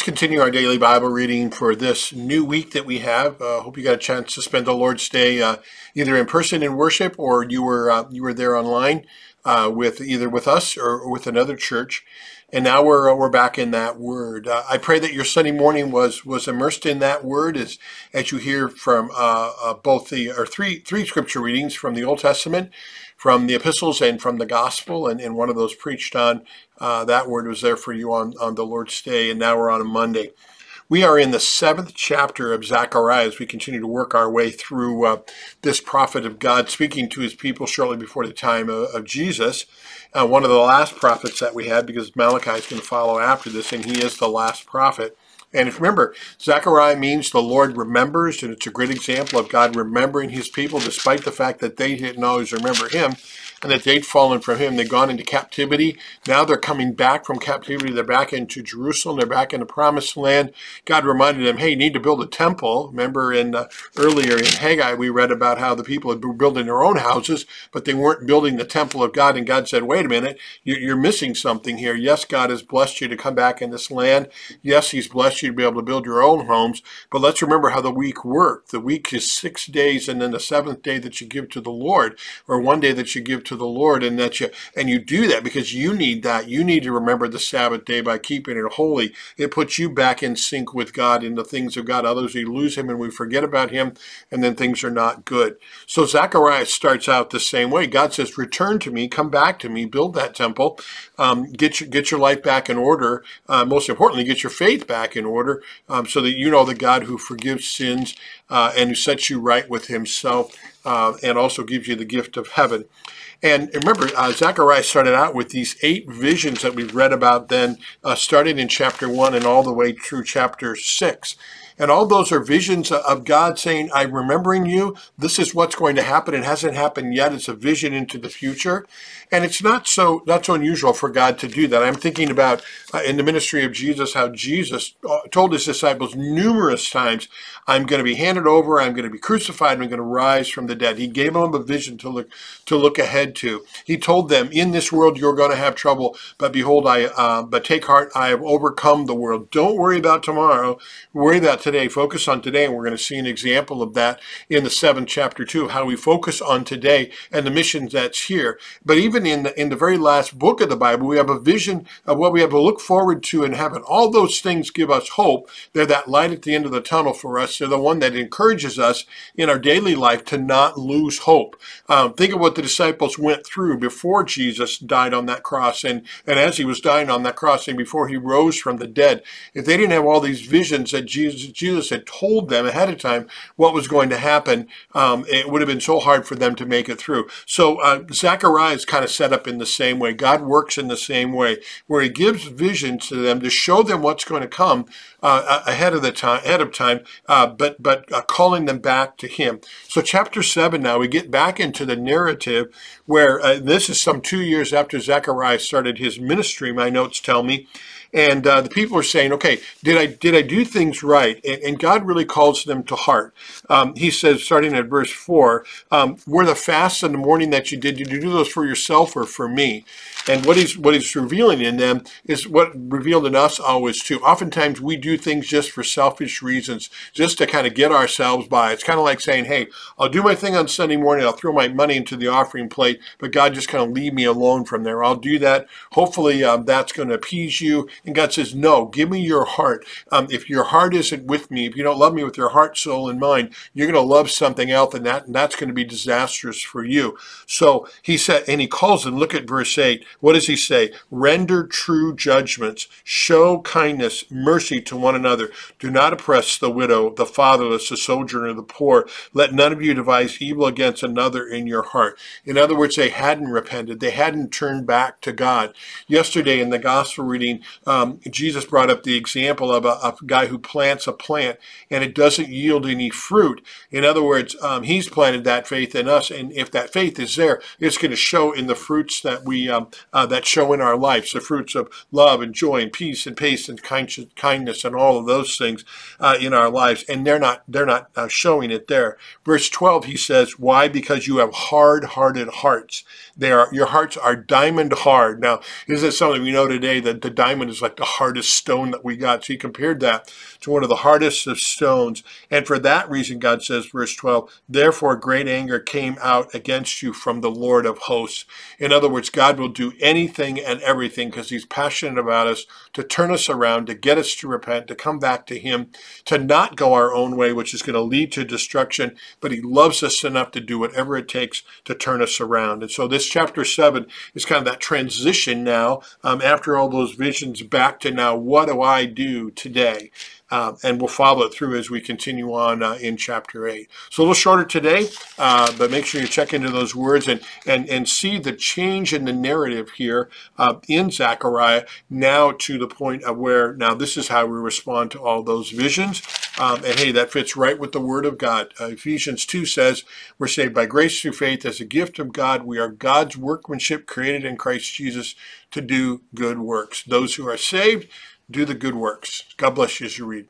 let's continue our daily Bible reading for this new week that we have. Uh, hope you got a chance to spend the Lord's Day uh, either in person in worship or you were uh, you were there online uh, with either with us or, with another church. And now we're uh, we're back in that Word. Uh, I pray that your Sunday morning was was immersed in that Word as as you hear from uh, both the or three three scripture readings from the Old Testament from the epistles and from the gospel, and, and one of those preached on uh, that word was there for you on, on the Lord's Day, and now we're on a Monday. We are in the seventh chapter of Zechariah as we continue to work our way through uh, this prophet of God speaking to his people shortly before the time of, of Jesus. Uh, one of the last prophets that we had, because Malachi is going to follow after this, and he is the last prophet. And if you remember, Zechariah means the Lord remembers, and it's a great example of God remembering his people despite the fact that they didn't always remember him and that they'd fallen from him. They'd gone into captivity. Now they're coming back from captivity. They're back into Jerusalem. They're back in the promised land. God reminded them, hey, you need to build a temple. Remember in uh, earlier in Haggai, we read about how the people had been building their own houses, but they weren't building the temple of God. And God said, wait a minute, you're missing something here. Yes, God has blessed you to come back in this land. Yes, he's blessed you to be able to build your own homes. But let's remember how the week worked. The week is six days and then the seventh day that you give to the Lord, or one day that you give to to the Lord and that you and you do that because you need that. You need to remember the Sabbath day by keeping it holy. It puts you back in sync with God in the things of God. Others we lose him and we forget about him and then things are not good. So Zacharias starts out the same way. God says, return to me, come back to me, build that temple, um, get your get your life back in order. Uh, most importantly, get your faith back in order um, so that you know the God who forgives sins uh, and who sets you right with himself uh, and also gives you the gift of heaven. And remember, uh, Zechariah started out with these eight visions that we've read about then, uh, starting in chapter 1 and all the way through chapter 6. And all those are visions of God saying, I'm remembering you. This is what's going to happen. It hasn't happened yet. It's a vision into the future. And it's not so not so unusual for God to do that. I'm thinking about uh, in the ministry of Jesus how Jesus uh, told his disciples numerous times, "I'm going to be handed over. I'm going to be crucified. I'm going to rise from the dead." He gave them a vision to look to look ahead to. He told them, "In this world you're going to have trouble, but behold, I uh, but take heart. I have overcome the world. Don't worry about tomorrow. Worry about today. Focus on today." And we're going to see an example of that in the seventh chapter too. How we focus on today and the mission that's here. But even even in the, in the very last book of the Bible, we have a vision of what we have to look forward to in heaven. All those things give us hope. They're that light at the end of the tunnel for us. They're the one that encourages us in our daily life to not lose hope. Um, think of what the disciples went through before Jesus died on that cross and, and as he was dying on that cross and before he rose from the dead. If they didn't have all these visions that Jesus, Jesus had told them ahead of time what was going to happen, um, it would have been so hard for them to make it through. So uh, Zechariah is kind of set up in the same way. God works in the same way, where He gives visions to them to show them what's going to come uh, ahead of the time, ahead of time, uh, but but uh, calling them back to Him. So chapter seven now we get back into the narrative where uh, this is some two years after Zechariah started his ministry. My notes tell me. And uh, the people are saying, "Okay, did I did I do things right?" And, and God really calls them to heart. Um, he says, starting at verse four, um, "Were the fasts in the morning that you did? Did you do those for yourself or for me?" And what he's what he's revealing in them is what revealed in us always too. Oftentimes we do things just for selfish reasons, just to kind of get ourselves by. It's kind of like saying, "Hey, I'll do my thing on Sunday morning. I'll throw my money into the offering plate, but God just kind of leave me alone from there. I'll do that. Hopefully, um, that's going to appease you." And God says, "No, give me your heart. Um, if your heart isn't with me, if you don't love me with your heart, soul, and mind, you're going to love something else, and that and that's going to be disastrous for you." So he said, and he calls them. Look at verse eight. What does he say? Render true judgments, show kindness, mercy to one another. Do not oppress the widow, the fatherless, the sojourner, the poor. Let none of you devise evil against another in your heart. In other words, they hadn't repented. They hadn't turned back to God. Yesterday in the gospel reading, um, Jesus brought up the example of a, a, guy who plants a plant and it doesn't yield any fruit. In other words, um, he's planted that faith in us, and if that faith is there, it's going to show in the fruits that we um, uh, that show in our lives, the fruits of love and joy and peace and patience and kindness and all of those things uh, in our lives. And they're not they're not uh, showing it there. Verse 12, he says, "Why? Because you have hard-hearted hearts. They are your hearts are diamond hard." Now, is this something we know today that the diamond is like the hardest stone that we got. So he compared that to one of the hardest of stones. And for that reason, God says, verse 12, therefore great anger came out against you from the Lord of hosts. In other words, God will do anything and everything because he's passionate about us to turn us around, to get us to repent, to come back to him, to not go our own way, which is going to lead to destruction. But he loves us enough to do whatever it takes to turn us around. And so this chapter 7 is kind of that transition now um, after all those visions back to now, what do I do today? Uh, and we'll follow it through as we continue on uh, in chapter 8. So a little shorter today, uh, but make sure you check into those words and, and, and see the change in the narrative here uh, in Zechariah now to the point of where now this is how we respond to all those visions. Um, and hey, that fits right with the Word of God. Uh, Ephesians 2 says, We're saved by grace through faith as a gift of God. We are God's workmanship created in Christ Jesus to do good works. Those who are saved, do the good works. God bless you as you read.